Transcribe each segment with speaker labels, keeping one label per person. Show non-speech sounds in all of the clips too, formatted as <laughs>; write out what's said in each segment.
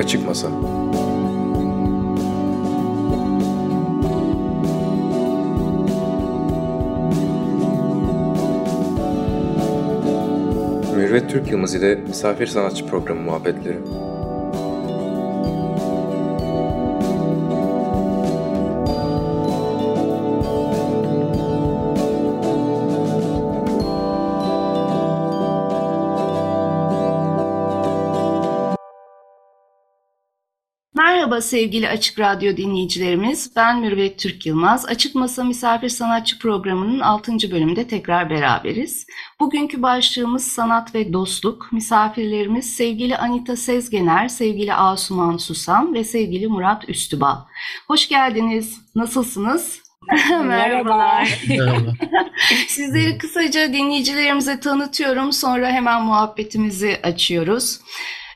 Speaker 1: Açık Masa Mürvet Türk Yılmaz ile Misafir Sanatçı Programı muhabbetleri.
Speaker 2: Merhaba sevgili Açık Radyo dinleyicilerimiz. Ben Mürvet Türk Yılmaz. Açık Masa Misafir Sanatçı programının 6. bölümünde tekrar beraberiz. Bugünkü başlığımız sanat ve dostluk. Misafirlerimiz sevgili Anita Sezgener, sevgili Asuman Susam ve sevgili Murat Üstübal. Hoş geldiniz. Nasılsınız? <laughs>
Speaker 3: Merhabalar.
Speaker 4: Merhaba. <laughs>
Speaker 2: Sizleri kısaca dinleyicilerimize tanıtıyorum. Sonra hemen muhabbetimizi açıyoruz.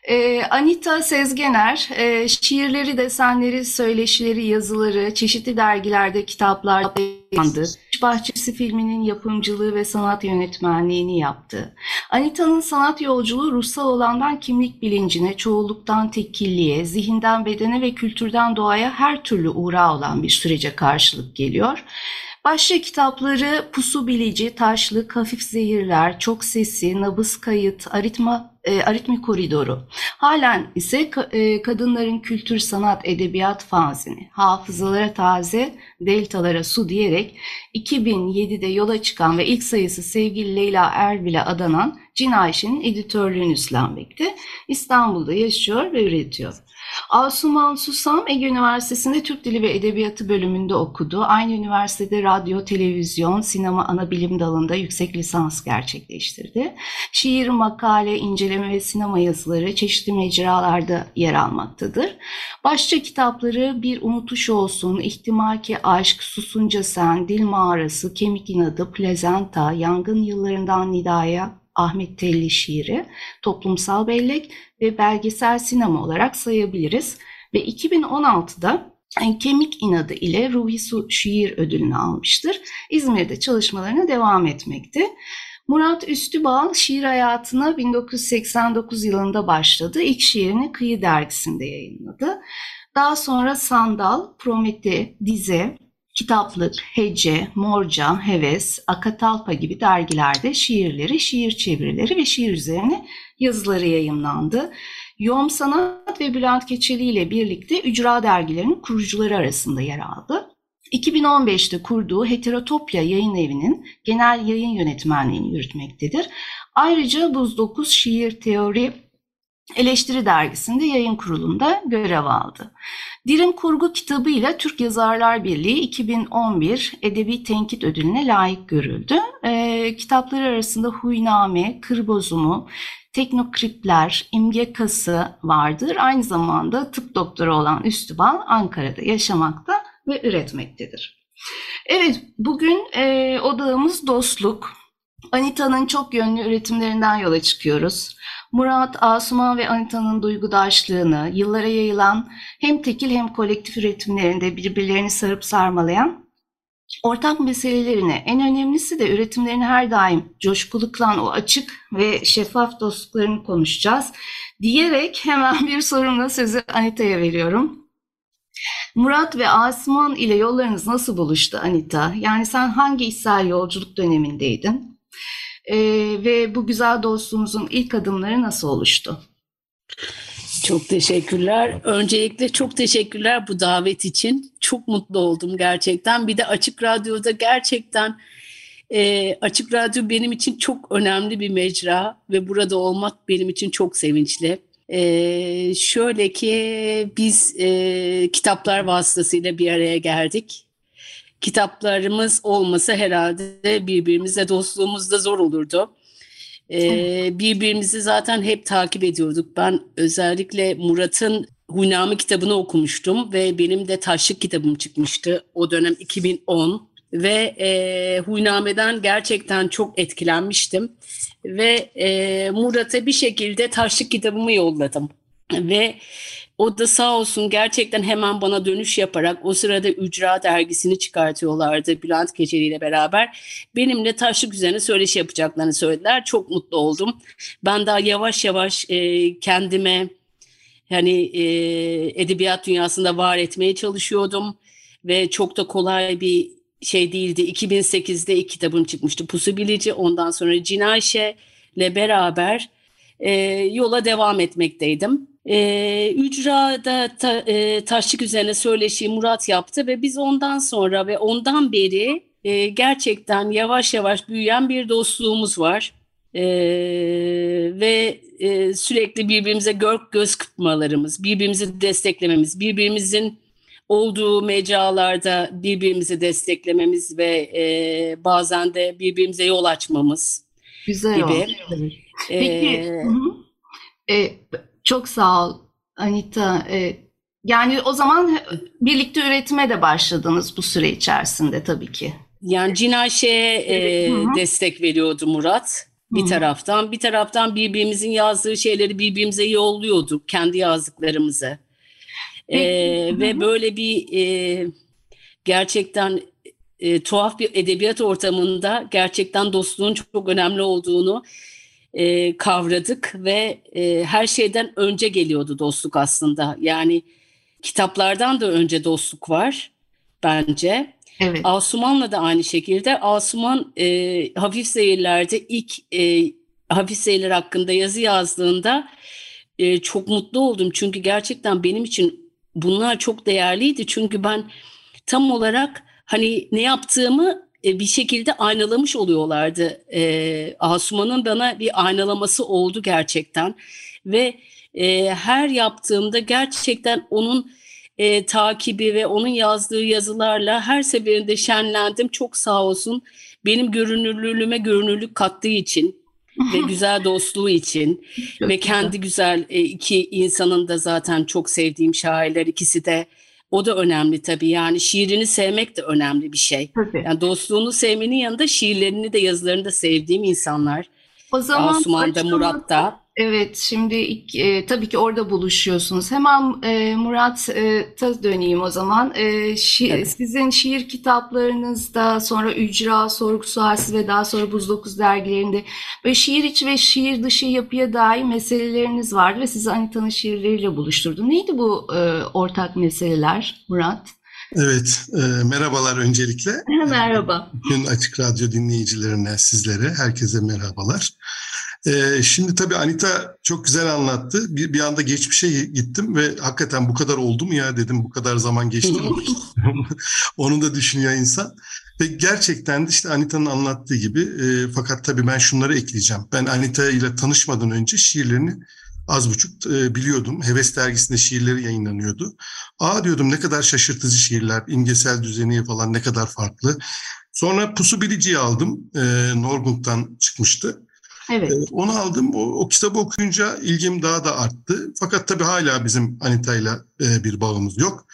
Speaker 2: Ee, Anita Sezgener, e, şiirleri, desenleri, söyleşileri, yazıları çeşitli dergilerde, kitaplarda yayınlandı. Bahçesi filminin yapımcılığı ve sanat yönetmenliğini yaptı. Anita'nın sanat yolculuğu ruhsal olandan kimlik bilincine, çoğulluktan tekilliğe, zihinden bedene ve kültürden doğaya her türlü uğrağı olan bir sürece karşılık geliyor. Başlıca kitapları Pusu Bilici, Taşlık, Hafif Zehirler, Çok Sesi, Nabız Kayıt, Aritma, e, Aritmi Koridoru. Halen ise ka- e, kadınların kültür, sanat, edebiyat fanzini, hafızalara taze, deltalara su diyerek 2007'de yola çıkan ve ilk sayısı sevgili Leyla Erbil'e adanan Cin Ayşe'nin editörlüğünü üstlenmekte. İstanbul'da yaşıyor ve üretiyor. Asuman Susam Ege Üniversitesi'nde Türk Dili ve Edebiyatı bölümünde okudu. Aynı üniversitede radyo, televizyon, sinema ana bilim dalında yüksek lisans gerçekleştirdi. Şiir, makale, inceleme ve sinema yazıları çeşitli mecralarda yer almaktadır. Başça kitapları Bir Unutuş Olsun, İhtimaki Aşk, Susunca Sen, Dil Mağarası, Kemik İnadı, Plezanta, Yangın Yıllarından Nidaya, Ahmet Telli şiiri, toplumsal bellek ve belgesel sinema olarak sayabiliriz. Ve 2016'da Kemik İnadı ile Ruhi Su Şiir Ödülünü almıştır. İzmir'de çalışmalarına devam etmekte. Murat Üstübal şiir hayatına 1989 yılında başladı. İlk şiirini Kıyı Dergisi'nde yayınladı. Daha sonra Sandal, Promete, Dize, Kitaplık, Hece, Morca, Heves, Akatalpa gibi dergilerde şiirleri, şiir çevirileri ve şiir üzerine yazıları yayımlandı. Yom Sanat ve Bülent Keçeli ile birlikte Ücra dergilerinin kurucuları arasında yer aldı. 2015'te kurduğu Heterotopya Yayın Evi'nin genel yayın yönetmenliğini yürütmektedir. Ayrıca Buz 9 Şiir Teori Eleştiri Dergisi'nde yayın kurulunda görev aldı. Dirim Kurgu kitabıyla Türk Yazarlar Birliği 2011 Edebi Tenkit Ödülüne layık görüldü. E, kitapları arasında Huyname, Kır Bozumu, Teknokripler, İmge Kası vardır. Aynı zamanda tıp doktoru olan Üstübal Ankara'da yaşamakta ve üretmektedir. Evet, bugün e, odağımız dostluk. Anita'nın çok yönlü üretimlerinden yola çıkıyoruz. Murat, Asuman ve Anita'nın duygudaşlığını, yıllara yayılan hem tekil hem kolektif üretimlerinde birbirlerini sarıp sarmalayan ortak meselelerini, en önemlisi de üretimlerini her daim coşkulu kılan o açık ve şeffaf dostluklarını konuşacağız. Diyerek hemen bir sorumla sözü Anita'ya veriyorum. Murat ve Asuman ile yollarınız nasıl buluştu Anita? Yani sen hangi içsel yolculuk dönemindeydin? Ee, ve bu güzel dostluğumuzun ilk adımları nasıl oluştu?
Speaker 3: Çok teşekkürler. Öncelikle çok teşekkürler bu davet için. Çok mutlu oldum gerçekten. Bir de Açık Radyo'da gerçekten e, Açık Radyo benim için çok önemli bir mecra ve burada olmak benim için çok sevinçli. E, şöyle ki biz e, kitaplar vasıtasıyla bir araya geldik. Kitaplarımız olmasa herhalde birbirimizle dostluğumuz da zor olurdu. Ee, birbirimizi zaten hep takip ediyorduk. Ben özellikle Murat'ın Huyname kitabını okumuştum ve benim de Taşlık kitabım çıkmıştı o dönem 2010 ve e, Huyname'den gerçekten çok etkilenmiştim ve e, Murat'a bir şekilde Taşlık kitabımı yolladım ve o da sağ olsun gerçekten hemen bana dönüş yaparak o sırada Ücra dergisini çıkartıyorlardı Bülent Keçeli ile beraber. Benimle taşlık üzerine söyleşi yapacaklarını söylediler. Çok mutlu oldum. Ben daha yavaş yavaş e, kendime hani e, edebiyat dünyasında var etmeye çalışıyordum ve çok da kolay bir şey değildi. 2008'de ilk kitabım çıkmıştı Pusu Bilici. Ondan sonra Cinayşe ile beraber e, yola devam etmekteydim. E, ücrada ta, e, taşlık üzerine söyleşiyi Murat yaptı ve biz ondan sonra ve ondan beri e, gerçekten yavaş yavaş büyüyen bir dostluğumuz var. E, ve e, sürekli birbirimize gör, göz kırpmalarımız, birbirimizi desteklememiz, birbirimizin olduğu mecralarda birbirimizi desteklememiz ve e, bazen de birbirimize yol açmamız
Speaker 2: Güzel
Speaker 3: gibi.
Speaker 2: oldu. Peki,
Speaker 3: Ee,
Speaker 2: e, çok sağ ol Anita. E, yani o zaman birlikte üretime de başladınız bu süre içerisinde tabii ki.
Speaker 3: Yani Cinaşe'ye e,
Speaker 2: Hı hı.
Speaker 3: destek veriyordu Murat bir
Speaker 2: Hı
Speaker 3: taraftan. Bir taraftan birbirimizin yazdığı şeyleri birbirimize yolluyorduk, kendi yazdıklarımızı. E,
Speaker 2: Peki, hı
Speaker 3: ve böyle bir e, gerçekten e, tuhaf bir edebiyat ortamında gerçekten dostluğun çok önemli olduğunu e, kavradık ve e, her şeyden önce geliyordu dostluk aslında. Yani kitaplardan da önce dostluk var bence.
Speaker 2: Evet.
Speaker 3: Asuman'la da aynı şekilde. Asuman e, hafif seyirlerde ilk e, hafif seyirler hakkında yazı yazdığında e, çok mutlu oldum. Çünkü gerçekten benim için bunlar çok değerliydi. Çünkü ben tam olarak hani ne yaptığımı e, bir şekilde aynalamış oluyorlardı. E, Asuman'ın bana bir aynalaması oldu gerçekten. Ve e, her yaptığımda gerçekten onun e, takibi ve onun yazdığı yazılarla her seferinde şenlendim. Çok sağ olsun benim görünürlüğüme görünürlük kattığı için ve <laughs> güzel dostluğu için
Speaker 2: Çok
Speaker 3: ve
Speaker 2: güzel.
Speaker 3: kendi güzel e, iki insanın da zaten çok sevdiğim şairler ikisi de o da önemli tabii yani şiirini sevmek de önemli bir şey.
Speaker 2: Tabii.
Speaker 3: Yani dostluğunu sevmenin yanında şiirlerini de yazılarını da sevdiğim insanlar.
Speaker 2: O zaman
Speaker 3: Asuman da
Speaker 2: açılımı-
Speaker 3: Murat da.
Speaker 2: Evet, şimdi ilk, e, tabii ki orada buluşuyorsunuz. Hemen e, Murat'a döneyim o zaman. E, şi-
Speaker 3: Tabii.
Speaker 2: Sizin şiir kitaplarınızda, sonra Ücra, Sorgu Sualsiz ve daha sonra Buz Dokuz dergilerinde böyle şiir içi ve şiir dışı yapıya dair meseleleriniz vardı ve sizi Anita'nın şiirleriyle buluşturdu. Neydi bu e, ortak meseleler Murat?
Speaker 4: Evet, e, merhabalar öncelikle. <laughs>
Speaker 2: Merhaba.
Speaker 4: Bütün Açık Radyo dinleyicilerine, sizlere, herkese merhabalar. E, şimdi tabii Anita çok güzel anlattı. Bir, bir anda geçmişe gittim ve hakikaten bu kadar oldu mu ya dedim, bu kadar zaman geçti mi? <laughs> Onu da düşünüyor insan. Ve gerçekten de işte Anita'nın anlattığı gibi e, fakat tabii ben şunları ekleyeceğim. Ben Anita ile tanışmadan önce şiirlerini az buçuk e, biliyordum. Heves dergisinde şiirleri yayınlanıyordu. Aa diyordum ne kadar şaşırtıcı şiirler, imgesel düzeni falan ne kadar farklı. Sonra Pusu Bilici'yi aldım. E, Norgung'dan çıkmıştı.
Speaker 2: Evet.
Speaker 4: E, onu aldım. O, o kitabı okuyunca ilgim daha da arttı. Fakat tabii hala bizim Anita'yla e, bir bağımız yok.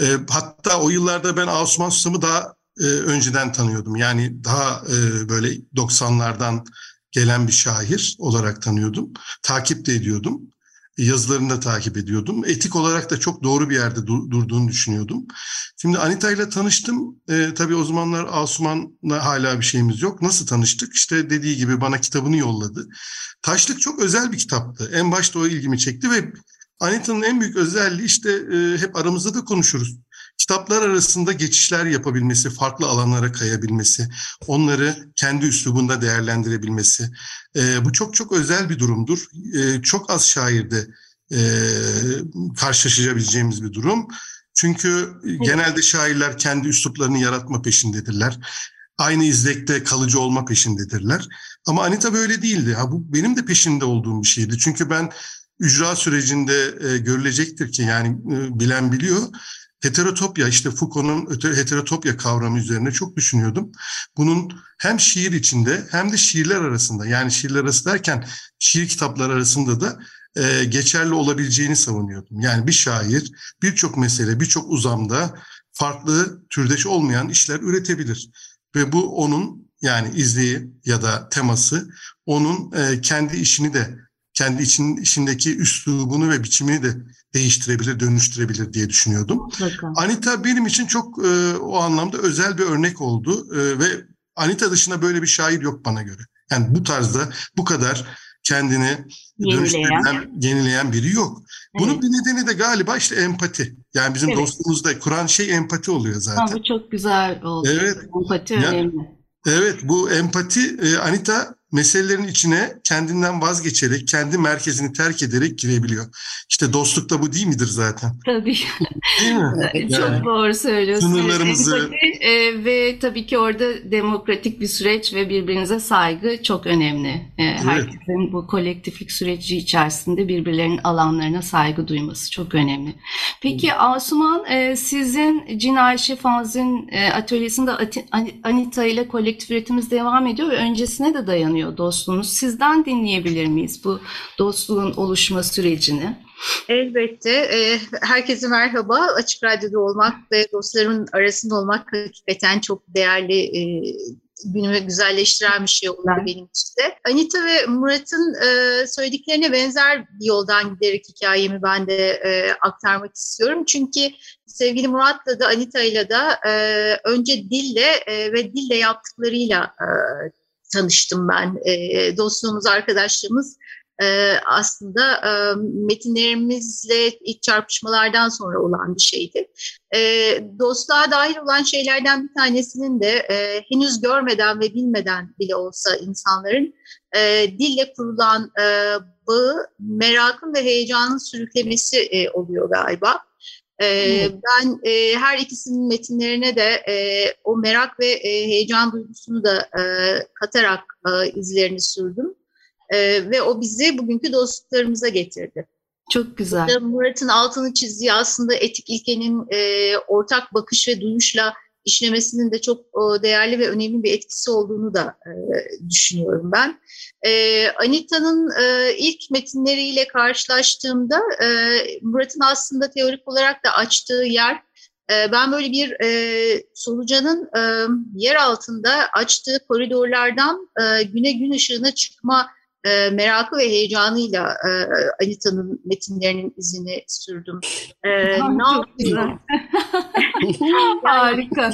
Speaker 4: E, hatta o yıllarda ben Asuman Susam'ı daha e, önceden tanıyordum. Yani daha e, böyle 90'lardan gelen bir şair olarak tanıyordum. Takip de ediyordum. Yazılarını da takip ediyordum. Etik olarak da çok doğru bir yerde dur- durduğunu düşünüyordum. Şimdi Anita ile tanıştım. E, tabii o zamanlar Asuman'la hala bir şeyimiz yok. Nasıl tanıştık? İşte dediği gibi bana kitabını yolladı. Taşlık çok özel bir kitaptı. En başta o ilgimi çekti ve Anita'nın en büyük özelliği işte e, hep aramızda da konuşuruz. Kitaplar arasında geçişler yapabilmesi, farklı alanlara kayabilmesi, onları kendi üslubunda değerlendirebilmesi. E, bu çok çok özel bir durumdur. E, çok az şairde e, karşılaşabileceğimiz bir durum. Çünkü genelde şairler kendi üsluplarını yaratma peşindedirler. Aynı izlekte kalıcı olma peşindedirler. Ama Anita böyle değildi. Ha, bu benim de peşinde olduğum bir şeydi. Çünkü ben ücra sürecinde e, görülecektir ki yani e, bilen biliyor. Heterotopya işte Foucault'un heterotopya kavramı üzerine çok düşünüyordum. Bunun hem şiir içinde hem de şiirler arasında yani şiirler arası derken şiir kitapları arasında da e, geçerli olabileceğini savunuyordum. Yani bir şair birçok mesele birçok uzamda farklı türdeş olmayan işler üretebilir. Ve bu onun yani izleyi ya da teması onun e, kendi işini de kendi için işindeki üslubunu ve biçimini de değiştirebilir, dönüştürebilir diye düşünüyordum.
Speaker 2: Mutlaka.
Speaker 4: Anita benim için çok e, o anlamda özel bir örnek oldu E, ve Anita dışında böyle bir şair yok bana göre. Yani bu tarzda bu kadar kendini yenileyen. yenileyen biri yok. Bunun evet. bir nedeni de galiba işte empati. Yani bizim evet. dostluğumuzda kuran şey empati oluyor zaten. Ha,
Speaker 2: bu çok güzel oldu. Evet. Empati önemli.
Speaker 4: Evet bu empati e, Anita meselelerin içine kendinden vazgeçerek, kendi merkezini terk ederek girebiliyor. İşte dostluk da bu değil midir zaten?
Speaker 2: Tabii. Değil mi? <laughs> Yani, Çok doğru söylüyorsunuz. Sınırlarımızı... E, ve tabii ki orada demokratik bir süreç ve birbirinize saygı çok önemli. E, evet. Herkesin bu kolektiflik süreci içerisinde birbirlerinin alanlarına saygı duyması çok önemli. Peki Asuman e, sizin Cin Ayşe Fanzin atölyesinde Anita ile kolektif üretimimiz devam ediyor ve öncesine de dayanıyor dostluğunuz? Sizden dinleyebilir miyiz bu dostluğun oluşma sürecini?
Speaker 5: Elbette. E, herkese merhaba. Açık Radyo'da olmak ve dostlarımın arasında olmak hakikaten çok değerli e, günümü güzelleştiren bir şey oldu benim için de. Anita ve Murat'ın e, söylediklerine benzer bir yoldan giderek hikayemi ben de e, aktarmak istiyorum. Çünkü sevgili Murat'la da Anita'yla da e, önce dille e, ve dille yaptıklarıyla e, tanıştım ben. E, dostluğumuz, arkadaşlığımız e, aslında e, metinlerimizle iç çarpışmalardan sonra olan bir şeydi. E, dostluğa dahil olan şeylerden bir tanesinin de e, henüz görmeden ve bilmeden bile olsa insanların e, dille kurulan e, bağı merakın ve heyecanın sürüklemesi e, oluyor galiba. Ee, ben e, her ikisinin metinlerine de e, o merak ve e, heyecan duygusunu da e, katarak e, izlerini sürdüm. E, ve o bizi bugünkü dostluklarımıza getirdi.
Speaker 2: Çok güzel.
Speaker 5: Burada Murat'ın altını çizdiği aslında etik ilkenin e, ortak bakış ve duyuşla işlemesinin de çok e, değerli ve önemli bir etkisi olduğunu da e, düşünüyorum ben. E, Anita'nın e, ilk metinleriyle karşılaştığımda e, Murat'ın aslında teorik olarak da açtığı yer e, ben böyle bir e, solucanın e, yer altında açtığı koridorlardan e, güne gün ışığına çıkma e, merakı ve heyecanıyla e, Anita'nın metinlerinin izini sürdüm. E, <laughs> ne yapıyor? <laughs>
Speaker 2: Harika.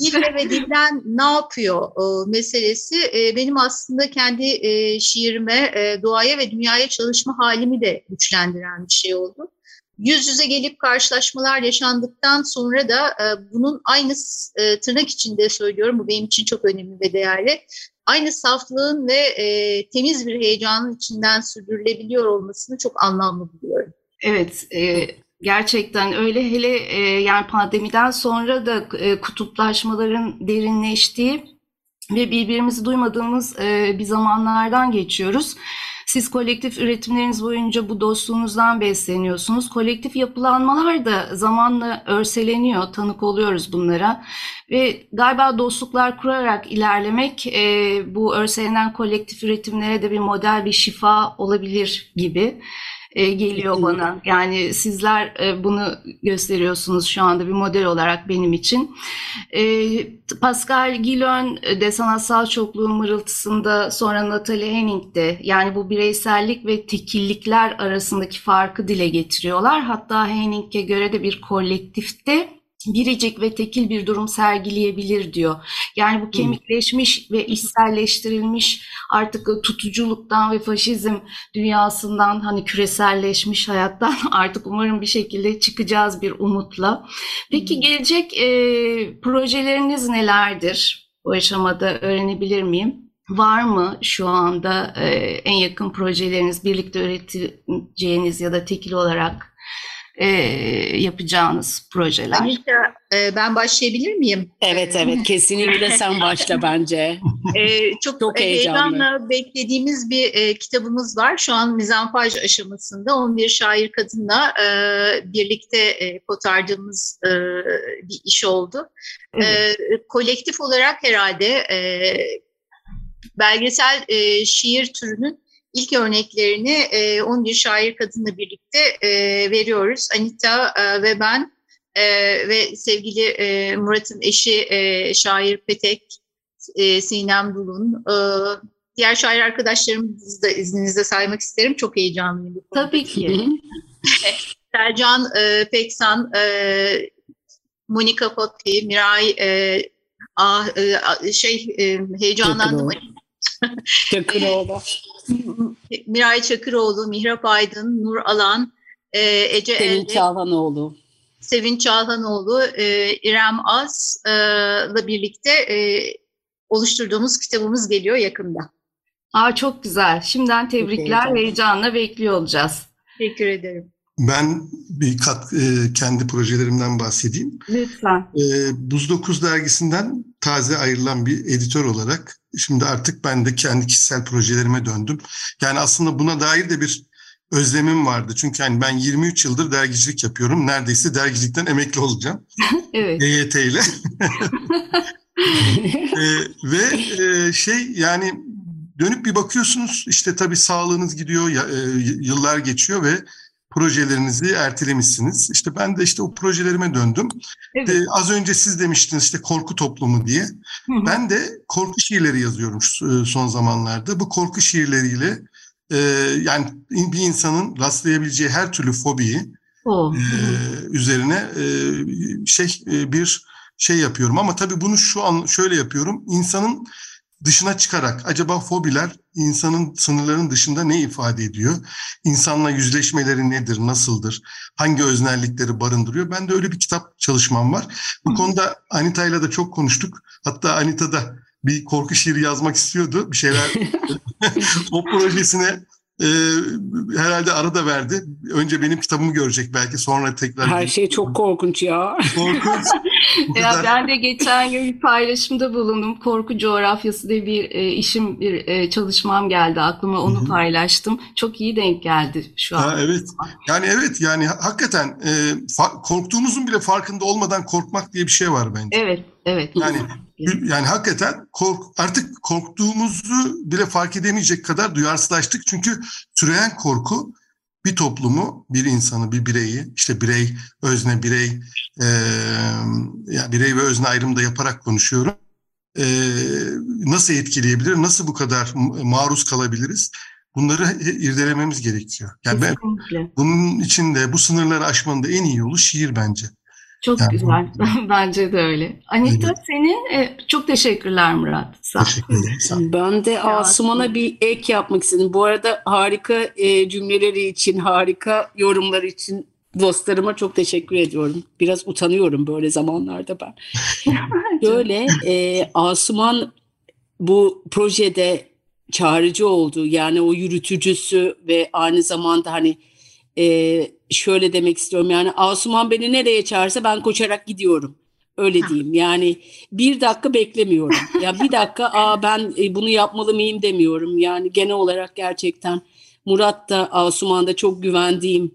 Speaker 5: Dille ve dilden ne yapıyor e, meselesi e, benim aslında kendi e, şiirime, e, doğaya ve dünyaya çalışma halimi de güçlendiren bir şey oldu. Yüz yüze gelip karşılaşmalar yaşandıktan sonra da e, bunun aynı e, tırnak içinde söylüyorum, bu benim için çok önemli ve değerli aynı saflığın ve e, temiz bir heyecanın içinden sürdürülebiliyor olmasını çok anlamlı buluyorum.
Speaker 2: Evet, e, gerçekten öyle. Hele e, yani pandemiden sonra da e, kutuplaşmaların derinleştiği ve birbirimizi duymadığımız e, bir zamanlardan geçiyoruz. Siz kolektif üretimleriniz boyunca bu dostluğunuzdan besleniyorsunuz. Kolektif yapılanmalar da zamanla örseleniyor, tanık oluyoruz bunlara. Ve galiba dostluklar kurarak ilerlemek e, bu örselenen kolektif üretimlere de bir model, bir şifa olabilir gibi e, geliyor bana. Yani sizler e, bunu gösteriyorsunuz şu anda bir model olarak benim için. E, Pascal Gilön de sanatsal çokluğun mırıltısında sonra Natalie Henning de yani bu bireysellik ve tekillikler arasındaki farkı dile getiriyorlar. Hatta Henning'e göre de bir kolektifte biricik ve tekil bir durum sergileyebilir diyor. Yani bu kemikleşmiş ve içselleştirilmiş artık tutuculuktan ve faşizm dünyasından hani küreselleşmiş hayattan <laughs> artık umarım bir şekilde çıkacağız bir umutla. Peki gelecek e, projeleriniz nelerdir? Bu aşamada öğrenebilir miyim? Var mı şu anda e, en yakın projeleriniz birlikte üreteceğiniz ya da tekil olarak e, yapacağınız projeler.
Speaker 5: Anita, e, ben başlayabilir miyim?
Speaker 3: Evet evet <laughs> kesinlikle sen başla bence.
Speaker 5: E, çok, çok heyecanla beklediğimiz bir e, kitabımız var. Şu an mizanfaj aşamasında 11 şair kadınla e, birlikte e, kotardığımız e, bir iş oldu. E, evet. E, kolektif olarak herhalde e, belgesel e, şiir türünün ilk örneklerini e, 11 şair kadınla birlikte e, veriyoruz. Anita e, ve ben e, ve sevgili e, Murat'ın eşi e, şair Petek, e, Sinem Dulun, e, diğer şair arkadaşlarımızı da izninizle saymak isterim. Çok heyecanlıyım. Bu
Speaker 2: Tabii ki. <laughs>
Speaker 5: Sercan e, Peksan, e, Monika Kotti, Miray, e, ah, e, şey e, heyecanlandım.
Speaker 3: Oldu. <laughs>
Speaker 5: Miray Çakıroğlu, Mihrap Aydın, Nur Alan, e, Ece
Speaker 3: Sevinç
Speaker 5: Elde,
Speaker 3: Çağlanoğlu.
Speaker 5: Sevinç Çağlanoğlu, e, İrem Az'la birlikte e, oluşturduğumuz kitabımız geliyor yakında.
Speaker 2: Aa, çok güzel. Şimdiden tebrikler. Heyecanla bekliyor olacağız.
Speaker 5: Teşekkür ederim.
Speaker 4: Ben bir kat, e, kendi projelerimden bahsedeyim.
Speaker 2: Lütfen.
Speaker 4: E, Buz 9 dergisinden taze ayrılan bir editör olarak şimdi artık ben de kendi kişisel projelerime döndüm. Yani aslında buna dair de bir özlemim vardı. Çünkü hani ben 23 yıldır dergicilik yapıyorum. Neredeyse dergicilikten emekli olacağım. <laughs>
Speaker 2: Evet.
Speaker 4: EYT ile. <laughs> E, ve e, şey yani dönüp bir bakıyorsunuz işte tabii sağlığınız gidiyor, ya- e, yıllar geçiyor ve projelerinizi ertelemişsiniz. İşte ben de işte o projelerime döndüm.
Speaker 2: Evet.
Speaker 4: E, az önce siz demiştiniz işte korku toplumu diye.
Speaker 2: Hı hı.
Speaker 4: Ben de korku şiirleri yazıyorum e, son zamanlarda. Bu korku şiirleriyle e, yani bir insanın rastlayabileceği her türlü fobiyi e, üzerine e, şey e, bir şey yapıyorum. Ama tabii bunu şu an şöyle yapıyorum. İnsanın dışına çıkarak acaba fobiler insanın sınırlarının dışında ne ifade ediyor? İnsanla yüzleşmeleri nedir, nasıldır? Hangi öznellikleri barındırıyor? Ben de öyle bir kitap çalışmam var. Bu
Speaker 2: Hı.
Speaker 4: konuda Anita'yla da çok konuştuk. Hatta Anita da bir korku şiiri yazmak istiyordu. Bir şeyler <laughs> <laughs> o projesine e, herhalde ara da verdi. Önce benim kitabımı görecek belki sonra tekrar.
Speaker 3: Her şey çok korkunç ya.
Speaker 4: Korkunç.
Speaker 2: Ya ben de geçen gün bir paylaşımda bulundum. Korku coğrafyası diye bir e, işim, bir e, çalışmam geldi aklıma. Onu
Speaker 4: Hı hı.
Speaker 2: paylaştım. Çok iyi denk geldi şu an.
Speaker 4: Ha, evet. Yani evet yani hakikaten e, korktuğumuzun bile farkında olmadan korkmak diye bir şey var bence.
Speaker 2: Evet, evet.
Speaker 4: Yani yani hakikaten kork artık korktuğumuzu bile fark edemeyecek kadar duyarsızlaştık. Çünkü süreyen korku bir toplumu, bir insanı, bir bireyi, işte birey, özne, birey, e, ya birey ve özne ayrımı da yaparak konuşuyorum. E, nasıl etkileyebilir, nasıl bu kadar maruz kalabiliriz? Bunları irdelememiz gerekiyor. Yani ben
Speaker 2: Kesinlikle.
Speaker 4: bunun için de bu sınırları aşmanın da en iyi yolu şiir bence.
Speaker 2: Çok
Speaker 4: Yani-
Speaker 2: güzel. <laughs> Bence de öyle. Anita
Speaker 4: Evet.
Speaker 2: senin e, çok teşekkürler Murat. Sağ ol.
Speaker 4: Teşekkür ederim.
Speaker 3: Ben de Asuman'a bir ek yapmak istedim. Bu arada harika e, cümleleri için, harika yorumlar için dostlarıma çok teşekkür ediyorum. Biraz utanıyorum böyle zamanlarda ben. <laughs> Böyle e, Asuman bu projede çağrıcı oldu. Yani o yürütücüsü ve aynı zamanda hani e, şöyle demek istiyorum. Yani Asuman beni nereye çağırsa ben koşarak gidiyorum. Öyle diyeyim. Yani bir dakika beklemiyorum. <laughs> Ya bir dakika aa ben e, bunu yapmalı mıyım demiyorum. Yani genel olarak gerçekten Murat da Asuman da çok güvendiğim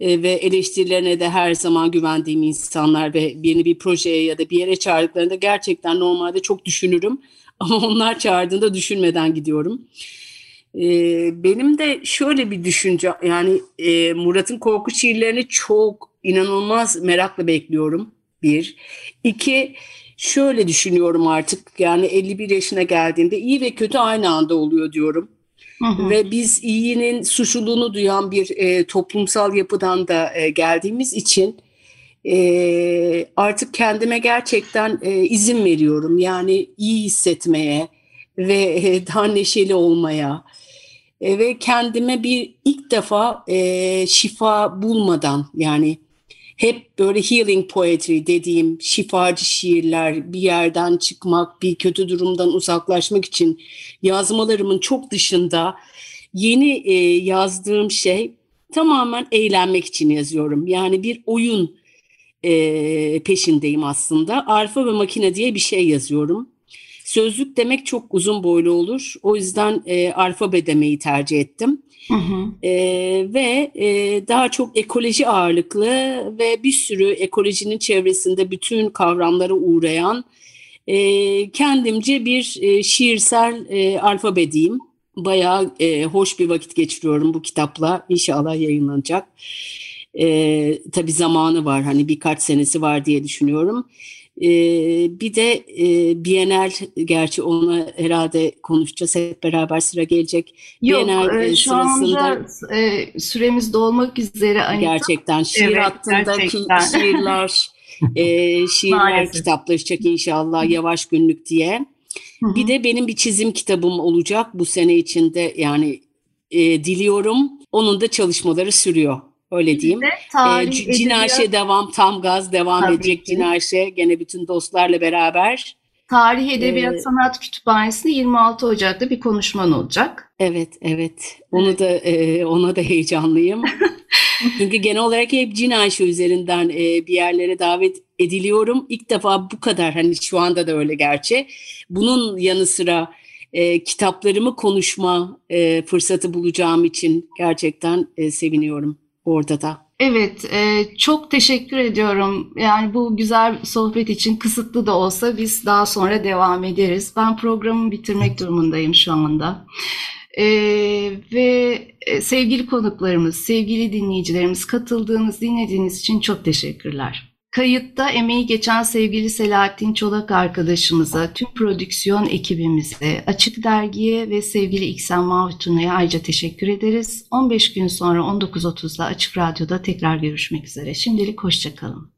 Speaker 3: e, ve eleştirilerine de her zaman güvendiğim insanlar ve beni bir projeye ya da bir yere çağırdıklarında gerçekten normalde çok düşünürüm. <laughs> Ama onlar çağırdığında düşünmeden gidiyorum. E, benim de şöyle bir düşünce yani e, Murat'ın korku şiirlerini çok inanılmaz merakla bekliyorum. Bir. İki, şöyle düşünüyorum artık yani 51 yaşına geldiğimde iyi ve kötü aynı anda oluyor diyorum.
Speaker 2: Hı hı.
Speaker 3: Ve biz iyinin suçluluğunu duyan bir e, toplumsal yapıdan da e, geldiğimiz için e, artık kendime gerçekten e, izin veriyorum. Yani iyi hissetmeye ve e, daha neşeli olmaya E, ve kendime bir ilk defa e, şifa bulmadan yani hep böyle healing poetry dediğim şifacı şiirler, bir yerden çıkmak, bir kötü durumdan uzaklaşmak için yazmalarımın çok dışında yeni e, yazdığım şey tamamen eğlenmek için yazıyorum. Yani bir oyun e, peşindeyim aslında. Arfa ve makine diye bir şey yazıyorum. Sözlük demek çok uzun boylu olur. O yüzden e, alfabe demeyi tercih ettim.
Speaker 2: Hı hı.
Speaker 3: Ee, ve e, daha çok ekoloji ağırlıklı ve bir sürü ekolojinin çevresinde bütün kavramlara uğrayan e, kendimce bir e, şiirsel e, alfabe diyeyim. Bayağı e, hoş bir vakit geçiriyorum bu kitapla. İnşallah yayınlanacak. E, tabii zamanı var hani birkaç senesi var diye düşünüyorum. E, bir de e, Bienal gerçi onu herhalde konuşacağız hep beraber sıra gelecek.
Speaker 2: Yok,
Speaker 3: Bienal,
Speaker 2: e, şu anda e, süremiz dolmak üzere Anita.
Speaker 3: Gerçekten şiir
Speaker 2: Evet,
Speaker 3: hattındaki
Speaker 2: gerçekten.
Speaker 3: şiirler, <laughs> e, şiirler
Speaker 2: Maalesef.
Speaker 3: kitaplaşacak inşallah yavaş günlük diye. Bir de benim bir çizim kitabım olacak bu sene içinde yani e, diliyorum. Onun da çalışmaları sürüyor. Öyle diyeyim. E, Cinaşe devam, tam gaz devam
Speaker 2: Tabii
Speaker 3: edecek
Speaker 2: ki.
Speaker 3: Cinaşe. Gene bütün dostlarla beraber.
Speaker 2: Tarih Edebiyat
Speaker 3: Ee,
Speaker 2: Sanat Kütüphanesi'nde 26 Ocak'ta bir konuşman olacak.
Speaker 3: Evet, evet. Onu da e, ona da heyecanlıyım. <laughs> Çünkü genel olarak hep Cinaşe üzerinden e, bir yerlere davet ediliyorum. İlk defa bu kadar hani şu anda da öyle gerçi. Bunun yanı sıra e, kitaplarımı konuşma e, fırsatı bulacağım için gerçekten e, seviniyorum orada da.
Speaker 2: Evet, e, çok teşekkür ediyorum. Yani bu güzel sohbet için kısıtlı da olsa biz daha sonra devam ederiz. Ben programı bitirmek durumundayım şu anda. E, ve e, sevgili konuklarımız, sevgili dinleyicilerimiz katıldığınız, dinlediğiniz için çok teşekkürler. Kayıtta emeği geçen sevgili Selahattin Çolak arkadaşımıza, tüm prodüksiyon ekibimize, Açık Dergi'ye ve sevgili İksen Mahvutuna'ya ayrıca teşekkür ederiz. 15 gün sonra 19.30'da Açık Radyo'da tekrar görüşmek üzere. Şimdilik hoşçakalın.